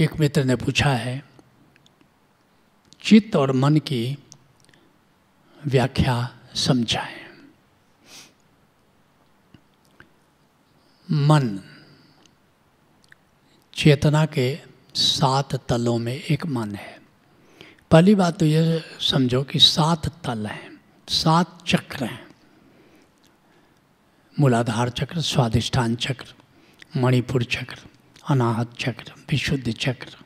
एक मित्र ने पूछा है, चित्त और मन की व्याख्या समझाएँ। मन चेतना के सात तलों में एक मन है। पहली बात तो ये समझो कि सात तल हैं, सात चक्र हैं। मूलाधार चक्र, स्वाधिष्ठान चक्र, मणिपुर चक्र। अनाहत चक्र, विशुद्ध चक्र,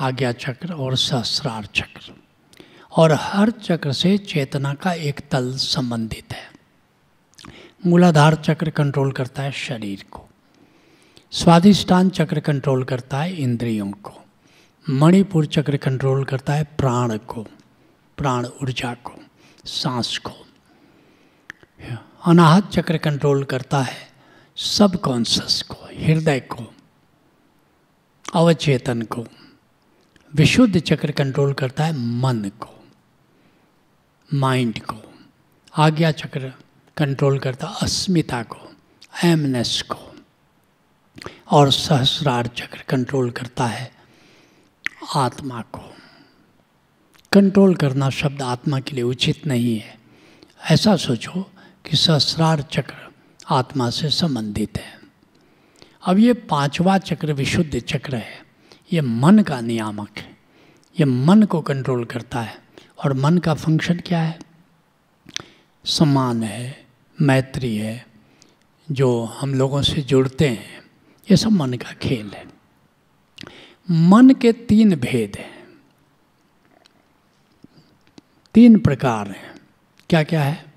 आज्ञा चक्र और सहस्रार चक्र। और हर चक्र से चेतना का एक तल संबंधित है। मूलाधार चक्र कंट्रोल करता है शरीर को। स्वादिष्टान चक्र कंट्रोल करता है इंद्रियों को। मणिपुर चक्र कंट्रोल करता है प्राण को, प्राण ऊर्जा को, सांस को। अनाहत चक्र कंट्रोल करता है सब कॉन्शस को, हृदय को, अवचेतन को, विशुद्ध चक्र कंट्रोल करता है मन को माइंड को, आज्ञा चक्र कंट्रोल करता है अस्मिता को एमनेस को, और सहस्रार चक्र कंट्रोल करता है आत्मा को। कंट्रोल करना शब्द आत्मा के लिए उचित नहीं है। ऐसा सोचो कि सहस्रार चक्र आत्मा से संबंधित है। अब ये पांचवा चक्र विशुद्ध चक्र है। ये मन का नियामक है। ये मन को कंट्रोल करता है। और मन का फ़ंक्शन क्या है? सम्मान है, मैत्री है, जो हम लोगों से जुड़ते हैं। ये सब मन का खेल है। मन के तीन भेद हैं। तीन प्रकार हैं। क्या क्या है?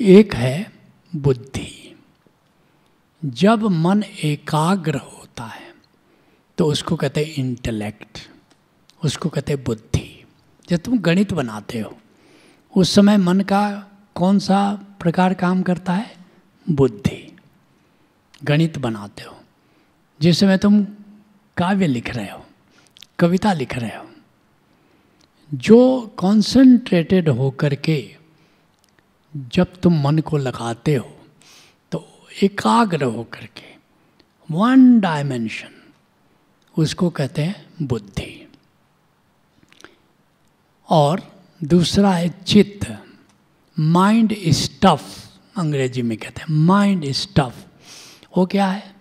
एक है बुद्धि। जब मन एकाग्र होता है तो उसको कहते हैं इंटेलेक्ट उसको कहते हैं बुद्धि। जब तुम गणित बनाते हो, उस समय मन का कौन सा प्रकार काम करता है? बुद्धि। गणित बनाते हो, जिस समय तुम काव्य लिख रहे हो, कविता लिख रहे हो, जो कॉन्सेंट्रेटेड होकर के जब तुम मन को लगाते हो तो एकाग्र होकर के वन डायमेंशन उसको कहते हैं बुद्धि। और दूसरा है चित्त। माइंड स्टफ़ अंग्रेज़ी में कहते हैं। माइंड स्टफ़ वो क्या है?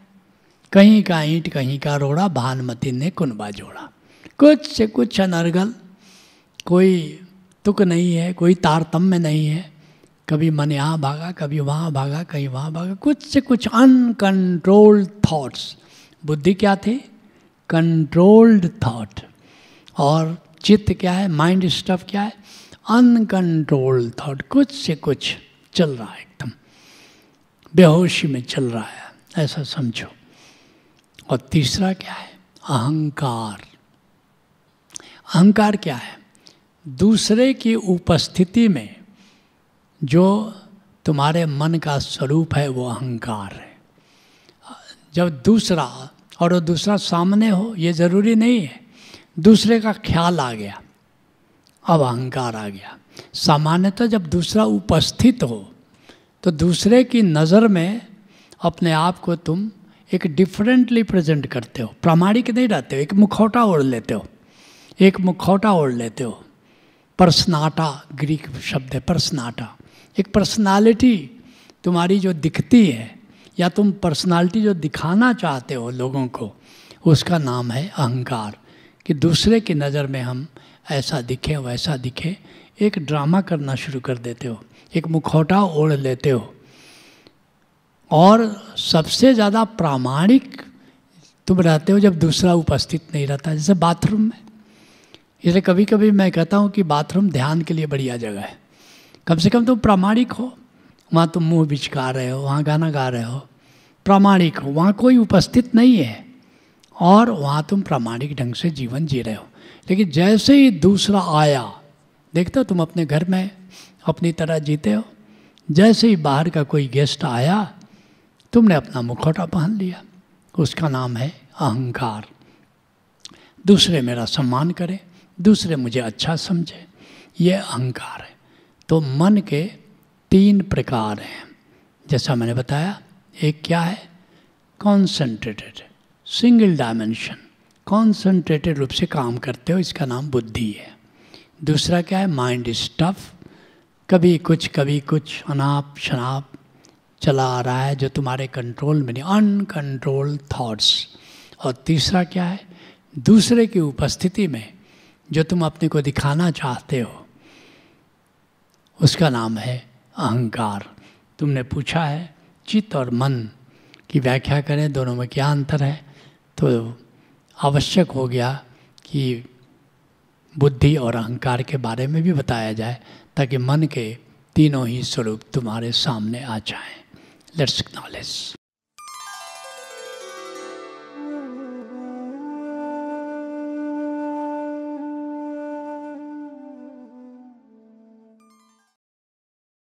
कहीं का ईंट, कहीं का रोड़ा, भानुमति ने कुनबा जोड़ा। कुछ से कुछ अनर्गल। कोई तुक नहीं है, कोई तारतम्य नहीं है। कभी मन यहाँ भागा, कभी वहाँ भागा, कहीं वहाँ भागा। कुछ से कुछ अनकंट्रोल्ड थॉट्स बुद्धि क्या थे? कंट्रोल्ड थॉट और चित्त क्या है? माइंड स्टफ़ क्या है? अनकंट्रोल्ड थॉट कुछ से कुछ चल रहा है एकदम। बेहोशी में चल रहा है। ऐसा समझो। और तीसरा क्या है? अहंकार। अहंकार क्या है? दूसरे की उपस्थिति में जो तुम्हारे मन का स्वरूप है, वो अहंकार है। जब दूसरा और वो दूसरा सामने हो, ये ज़रूरी नहीं है। दूसरे का ख्याल आ गया, अब अहंकार आ गया। सामान्यतः जब दूसरा उपस्थित हो तो दूसरे की नज़र में अपने आप को तुम एक डिफरेंटली प्रेजेंट करते हो। प्रामाणिक नहीं रहते हो, एक मुखौटा ओढ़ लेते हो। एक मुखौटा ओढ़ लेते हो। पर्सनाटा ग्रीक शब्द है, पर्सनाटा। एक पर्सनालिटी तुम्हारी जो दिखती है, या तुम पर्सनालिटी जो दिखाना चाहते हो लोगों को, उसका नाम है अहंकार। कि दूसरे की नज़र में हम ऐसा दिखे, वैसा दिखे, एक ड्रामा करना शुरू कर देते हो, एक मुखौटा ओढ़ लेते हो। और सबसे ज़्यादा प्रामाणिक तुम रहते हो जब दूसरा उपस्थित नहीं रहता, जैसे बाथरूम में। इसलिए कभी कभी मैं कहता हूँ कि बाथरूम ध्यान के लिए बढ़िया जगह है। कम से कम तुम प्रामाणिक हो। वहाँ तुम मुँह बिचका रहे हो, वहाँ गाना गा रहे हो। प्रामाणिक हो, वहाँ कोई उपस्थित नहीं है। और वहाँ तुम प्रामाणिक ढंग से जीवन जी रहे हो। लेकिन जैसे ही दूसरा आया, देखते हो तुम अपने घर में, अपनी तरह जीते हो। जैसे ही बाहर का कोई गेस्ट आया, तुमने अपना मुखौटा पहन लिया। उसका नाम है अहंकार। दूसरे मेरा सम्मान करें, दूसरे मुझे अच्छा समझे। ये अहंकार है। तो मन के तीन प्रकार हैं। जैसा मैंने बताया, एक क्या है? कॉन्सेंट्रेटेड सिंगल डायमेंशन कॉन्सेंट्रेटेड रूप से काम करते हो, इसका नाम बुद्धि है। दूसरा क्या है? माइंड स्टफ़ कभी कुछ कभी कुछ, अनाप शनाप चला आ रहा है जो तुम्हारे कंट्रोल में नहीं अनकंट्रोल थॉट्स और तीसरा क्या है? दूसरे की उपस्थिति में जो तुम अपने को दिखाना चाहते हो उसका नाम है अहंकार। तुमने पूछा है, चित्त और मन की व्याख्या करें, दोनों में क्या अंतर है? तो आवश्यक हो गया कि बुद्धि और अहंकार के बारे में भी बताया जाए, ताकि मन के तीनों ही स्वरूप तुम्हारे सामने आ जाएँ। Let's knowledge